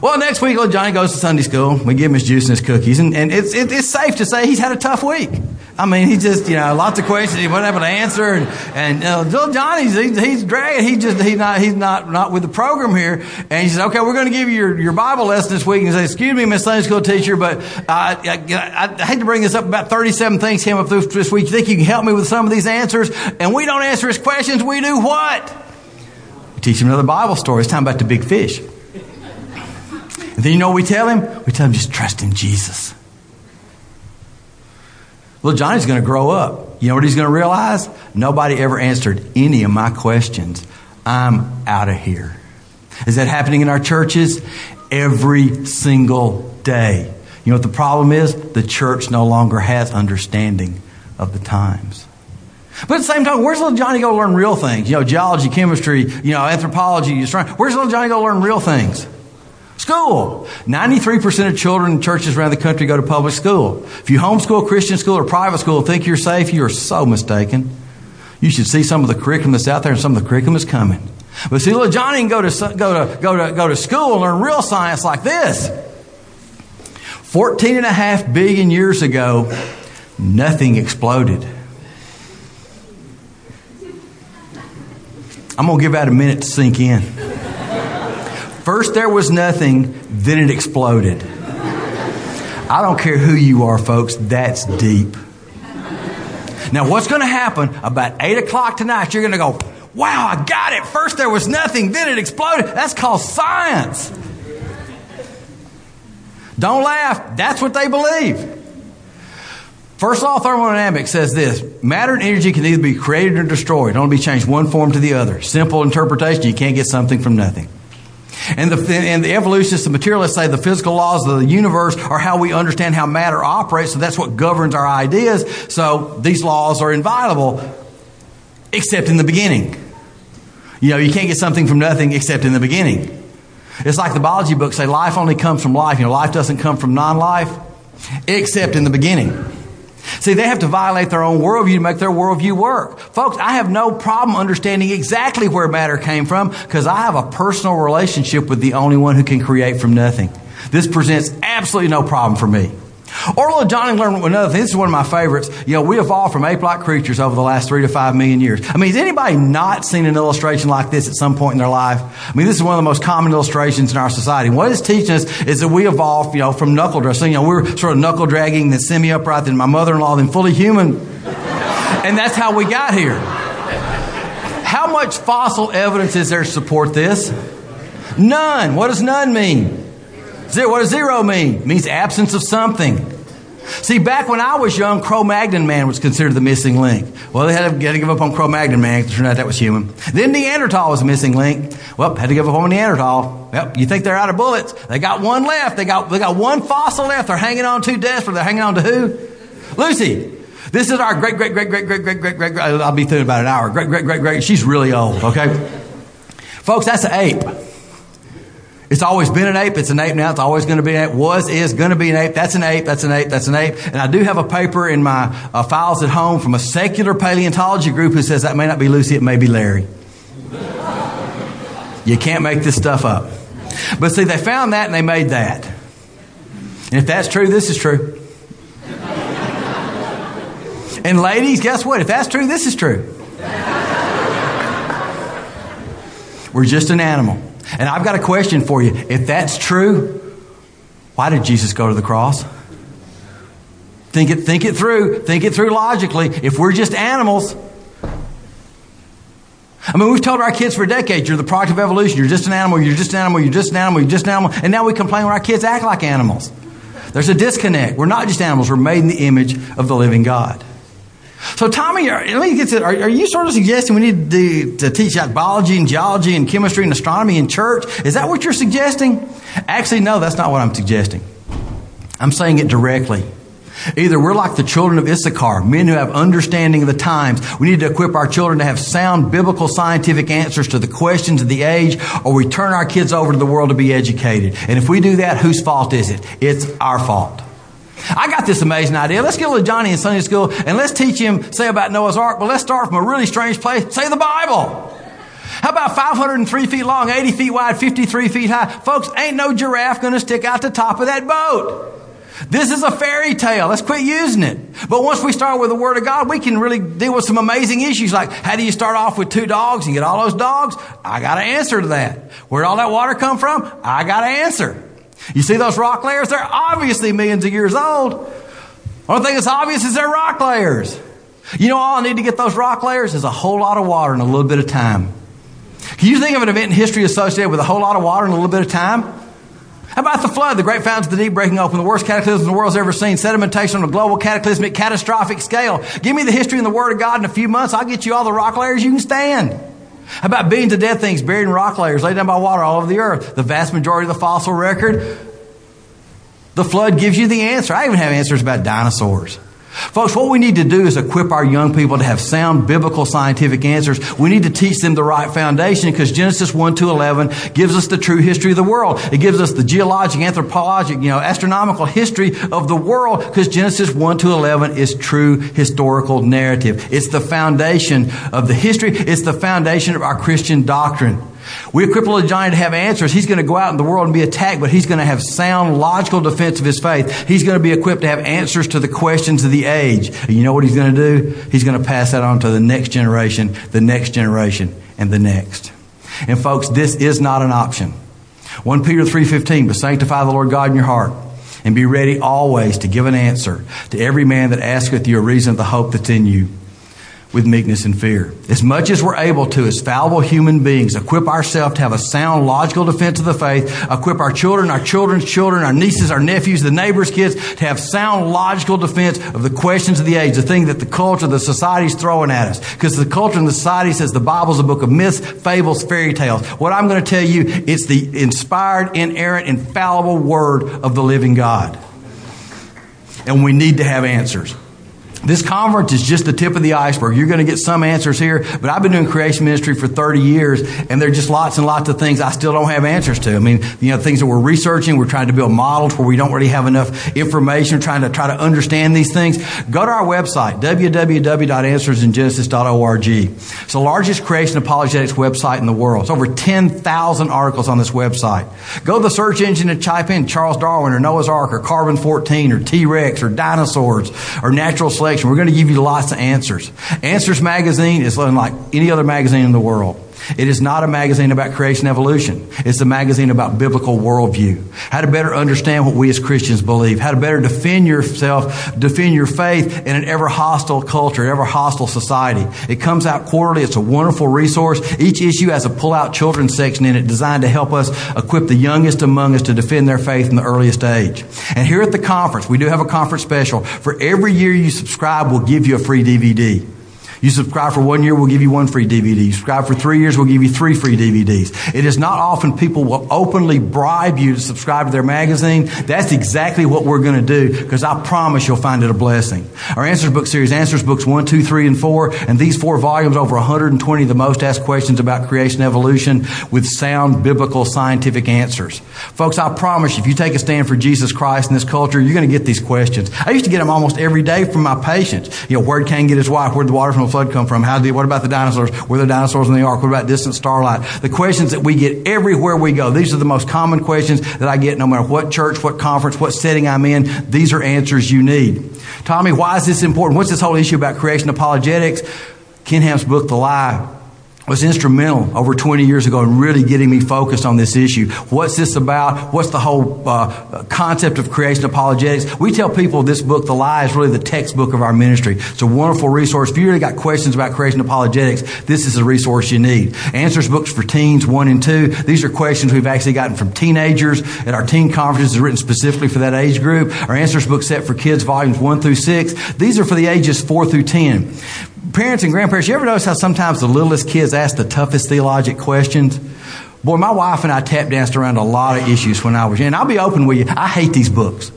Well, next week, little Johnny goes to Sunday school. We give him his juice and his cookies, and, and it's, it, it's safe to say he's had a tough week. I mean, he just, you know, lots of questions he wasn't able to answer, and, and uh, little Johnny's, he's, he's dragging. He just, he's not, he's not, not with the program here. And he says, okay, we're going to give you your, your Bible lesson this week. And he says, excuse me, Miss Sunday School teacher, but uh, I, I, I hate to bring this up. About 37 things came up this week. You think you can help me with some of these answers? And we don't answer his questions. We do what? We teach him another Bible story. It's time about the big fish. And then you know we tell him? We tell him just trust in Jesus. Little Johnny's going to grow up. You know what he's going to realize? Nobody ever answered any of my questions. I'm out of here. Is that happening in our churches? Every single day. You know what the problem is? The church no longer has understanding of the times. But at the same time, where's little Johnny go learn real things? You know, geology, chemistry, you know, anthropology. Trying. Where's little Johnny go learn real things? School. 93% of children in churches around the country go to public school. If you homeschool, Christian school, or private school, and think you're safe, you are so mistaken. You should see some of the curriculum that's out there and some of the curriculum is coming. But see, little Johnny can go to, go to, go to, go to school and learn real science like this. 14 and a half billion years ago, nothing exploded. I'm going to give that a minute to sink in. First there was nothing, then it exploded. I don't care who you are, folks, that's deep. Now, what's going to happen about 8 o'clock tonight? You're going to go, wow, I got it. First there was nothing, then it exploded. That's called science. Don't laugh. That's what they believe. First law of thermodynamics says this matter and energy can either be created or destroyed. Only be changed one form to the other. Simple interpretation, you can't get something from nothing. And the, and the evolutionists, the materialists say the physical laws of the universe are how we understand how matter operates, so that's what governs our ideas. So these laws are inviolable, except in the beginning. You know, you can't get something from nothing except in the beginning. It's like the biology books say life only comes from life. You know, life doesn't come from non life, except in the beginning. See, they have to violate their own worldview to make their worldview work. Folks, I have no problem understanding exactly where matter came from because I have a personal relationship with the only one who can create from nothing. This presents absolutely no problem for me. Orville Johnny learned another thing. This is one of my favorites. You know, we evolved from ape-like creatures over the last three to five million years. I mean, has anybody not seen an illustration like this at some point in their life? I mean, this is one of the most common illustrations in our society. What it's teaching us is that we evolved, you know, from knuckle dragging. You know, we were sort of knuckle dragging, then semi-upright, then my mother-in-law, then fully human. *laughs* And that's how we got here. How much fossil evidence is there to support this? None. What does none mean? Zero, what does zero mean? It means absence of something. See, back when I was young, Cro-Magnon man was considered the missing link. Well, they had to, had to give up on Cro-Magnon man. It turned out that was human. Then Neanderthal was the missing link. Well, had to give up on Neanderthal. Yep, you think they're out of bullets? They got one left. They got they got one fossil left. They're hanging on too desperate. They're hanging on to who? Lucy. This is our great, great, great, great, great, great, great, great. I'll be through in about an hour. Great, great, great, great. She's really old. Okay, folks, that's an ape. It's always been an ape. It's an ape now. It's always going to be an ape. Was, is, going to be an ape. That's an ape. That's an ape. That's an ape. And I do have a paper in my uh, files at home from a secular paleontology group who says that may not be Lucy. It may be Larry. You can't make this stuff up. But see, they found that and they made that. And if that's true, this is true. And ladies, guess what? If that's true, this is true. We're just an animal. And I've got a question for you. If that's true, why did Jesus go to the cross? Think it, think it through. Think it through logically. If we're just animals, I mean, we've told our kids for decades, you're the product of evolution. You're just an animal. You're just an animal. You're just an animal. You're just an animal. And now we complain when our kids act like animals. There's a disconnect. We're not just animals. We're made in the image of the living God. So, Tommy, let me get to, are, are you sort of suggesting we need to, to teach out biology and geology and chemistry and astronomy in church? Is that what you're suggesting? Actually, no, that's not what I'm suggesting. I'm saying it directly. Either we're like the children of Issachar, men who have understanding of the times. We need to equip our children to have sound biblical scientific answers to the questions of the age, or we turn our kids over to the world to be educated. And if we do that, whose fault is it? It's our fault. I got this amazing idea. Let's get little Johnny in Sunday school and let's teach him, say about Noah's Ark, but let's start from a really strange place. Say the Bible. How about 503 feet long, 80 feet wide, 53 feet high? Folks, ain't no giraffe going to stick out the top of that boat. This is a fairy tale. Let's quit using it. But once we start with the Word of God, we can really deal with some amazing issues like how do you start off with two dogs and get all those dogs? I got an answer to that. Where'd all that water come from? I got an answer. You see those rock layers? They're obviously millions of years old. Only thing that's obvious is they're rock layers. You know, all I need to get those rock layers is a whole lot of water and a little bit of time. Can you think of an event in history associated with a whole lot of water and a little bit of time? How about the flood, the great fountains of the deep breaking open, the worst cataclysm the world's ever seen, sedimentation on a global cataclysmic catastrophic scale? Give me the history and the Word of God in a few months. I'll get you all the rock layers you can stand. How about billions of dead things buried in rock layers laid down by water all over the earth? The vast majority of the fossil record. The flood gives you the answer. I even have answers about dinosaurs. Folks, what we need to do is equip our young people to have sound biblical scientific answers. We need to teach them the right foundation because Genesis 1 to 11 gives us the true history of the world. It gives us the geologic, anthropologic, you know, astronomical history of the world because Genesis 1 to 11 is true historical narrative. It's the foundation of the history. It's the foundation of our Christian doctrine. We equip a giant to have answers. He's going to go out in the world and be attacked, but he's going to have sound, logical defense of his faith. He's going to be equipped to have answers to the questions of the age. And you know what he's going to do? He's going to pass that on to the next generation, the next generation, and the next. And folks, this is not an option. 1 Peter 3.15, but sanctify the Lord God in your heart and be ready always to give an answer to every man that asketh you a reason of the hope that's in you with meekness and fear. As much as we're able to, as fallible human beings, equip ourselves to have a sound, logical defense of the faith, equip our children, our children's children, our nieces, our nephews, the neighbors' kids to have sound, logical defense of the questions of the age, the thing that the culture, the society's throwing at us. Because the culture and the society says the Bible's a book of myths, fables, fairy tales. What I'm going to tell you, it's the inspired, inerrant, infallible word of the living God. And we need to have answers. This conference is just the tip of the iceberg. You're going to get some answers here, but I've been doing creation ministry for 30 years, and there are just lots and lots of things I still don't have answers to. I mean, you know, things that we're researching, we're trying to build models where we don't really have enough information, trying to try to understand these things. Go to our website, www.answersingenesis.org. It's the largest creation apologetics website in the world. It's over 10,000 articles on this website. Go to the search engine and type in Charles Darwin or Noah's Ark or Carbon 14 or T-Rex or dinosaurs or natural selection we're going to give you lots of answers. Answers magazine is unlike any other magazine in the world. It is not a magazine about creation evolution. It's a magazine about biblical worldview. How to better understand what we as Christians believe. How to better defend yourself, defend your faith in an ever hostile culture, ever hostile society. It comes out quarterly. It's a wonderful resource. Each issue has a pull out children's section in it designed to help us equip the youngest among us to defend their faith in the earliest age. And here at the conference, we do have a conference special. For every year you subscribe, we'll give you a free DVD. You subscribe for one year, we'll give you one free DVD. You subscribe for three years, we'll give you three free DVDs. It is not often people will openly bribe you to subscribe to their magazine. That's exactly what we're going to do because I promise you'll find it a blessing. Our Answers Book series, Answers Books 1, 2, 3, and 4, and these four volumes, over 120 of the most asked questions about creation evolution with sound biblical scientific answers. Folks, I promise you, if you take a stand for Jesus Christ in this culture, you're going to get these questions. I used to get them almost every day from my patients. You know, where'd Cain get his wife? Where'd the water from flood come from? How did, what about the dinosaurs? Were there dinosaurs in the ark? What about distant starlight? The questions that we get everywhere we go. These are the most common questions that I get no matter what church, what conference, what setting I'm in. These are answers you need. Tommy, why is this important? What's this whole issue about creation apologetics? Ken Ham's book, The Lie, was instrumental over 20 years ago in really getting me focused on this issue. What's this about? What's the whole uh, concept of creation apologetics? We tell people this book, The Lie, is really the textbook of our ministry. It's a wonderful resource. If you really got questions about creation apologetics, this is a resource you need. Answers books for teens, one and two. These are questions we've actually gotten from teenagers at our teen conferences, written specifically for that age group. Our answers book set for kids, volumes one through six. These are for the ages four through ten parents and grandparents, you ever notice how sometimes the littlest kids ask the toughest theologic questions? Boy, my wife and I tap danced around a lot of issues when I was young. I'll be open with you, I hate these books.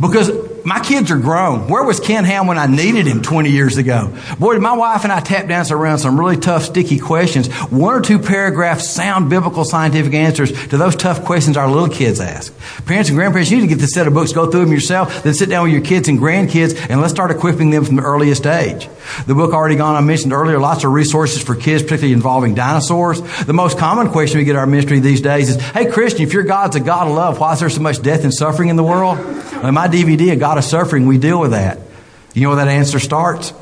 Because my kids are grown. Where was Ken Ham when I needed him 20 years ago? Boy, my wife and I tap dance around some really tough, sticky questions. One or two paragraphs sound biblical scientific answers to those tough questions our little kids ask. Parents and grandparents, you need to get this set of books, go through them yourself, then sit down with your kids and grandkids, and let's start equipping them from the earliest age. The book already gone, I mentioned earlier, lots of resources for kids, particularly involving dinosaurs. The most common question we get in our ministry these days is, hey, Christian, if your God's a God of love, why is there so much death and suffering in the world? In my DVD, A God of Suffering, we deal with that. You know where that answer starts?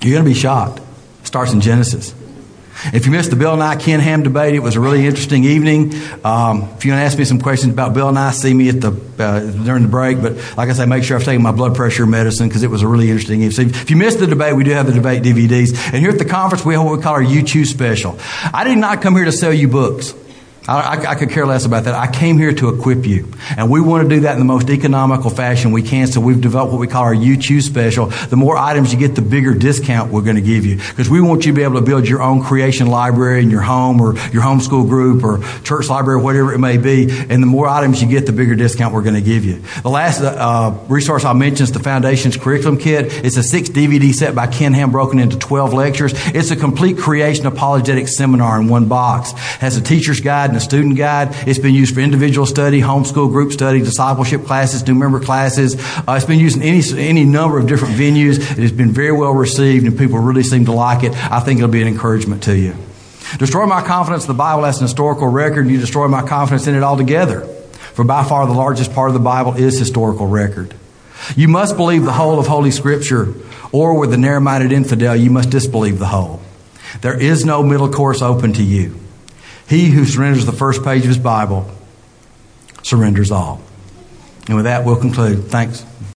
You're going to be shocked. It starts in Genesis. If you missed the Bill Nye Ken Ham debate, it was a really interesting evening. Um, if you want to ask me some questions about Bill Nye, see me at the uh, during the break. But like I say, make sure I've taken my blood pressure medicine because it was a really interesting evening. So if you missed the debate, we do have the debate DVDs. And here at the conference, we have what we call our You Choose special. I did not come here to sell you books. I, I, I, could care less about that. I came here to equip you. And we want to do that in the most economical fashion we can. So we've developed what we call our You Choose special. The more items you get, the bigger discount we're going to give you. Because we want you to be able to build your own creation library in your home or your homeschool group or church library, whatever it may be. And the more items you get, the bigger discount we're going to give you. The last uh, resource I'll mention is the Foundations Curriculum Kit. It's a six DVD set by Ken Ham broken into 12 lectures. It's a complete creation apologetic seminar in one box. It has a teacher's guide and a student guide. It's been used for individual study, homeschool group study, discipleship classes, new member classes. Uh, it's been used in any, any number of different venues. It has been very well received and people really seem to like it. I think it'll be an encouragement to you. Destroy my confidence. in The Bible has an historical record and you destroy my confidence in it altogether. For by far the largest part of the Bible is historical record. You must believe the whole of Holy Scripture, or with the narrow minded infidel, you must disbelieve the whole. There is no middle course open to you. He who surrenders the first page of his Bible surrenders all. And with that, we'll conclude. Thanks.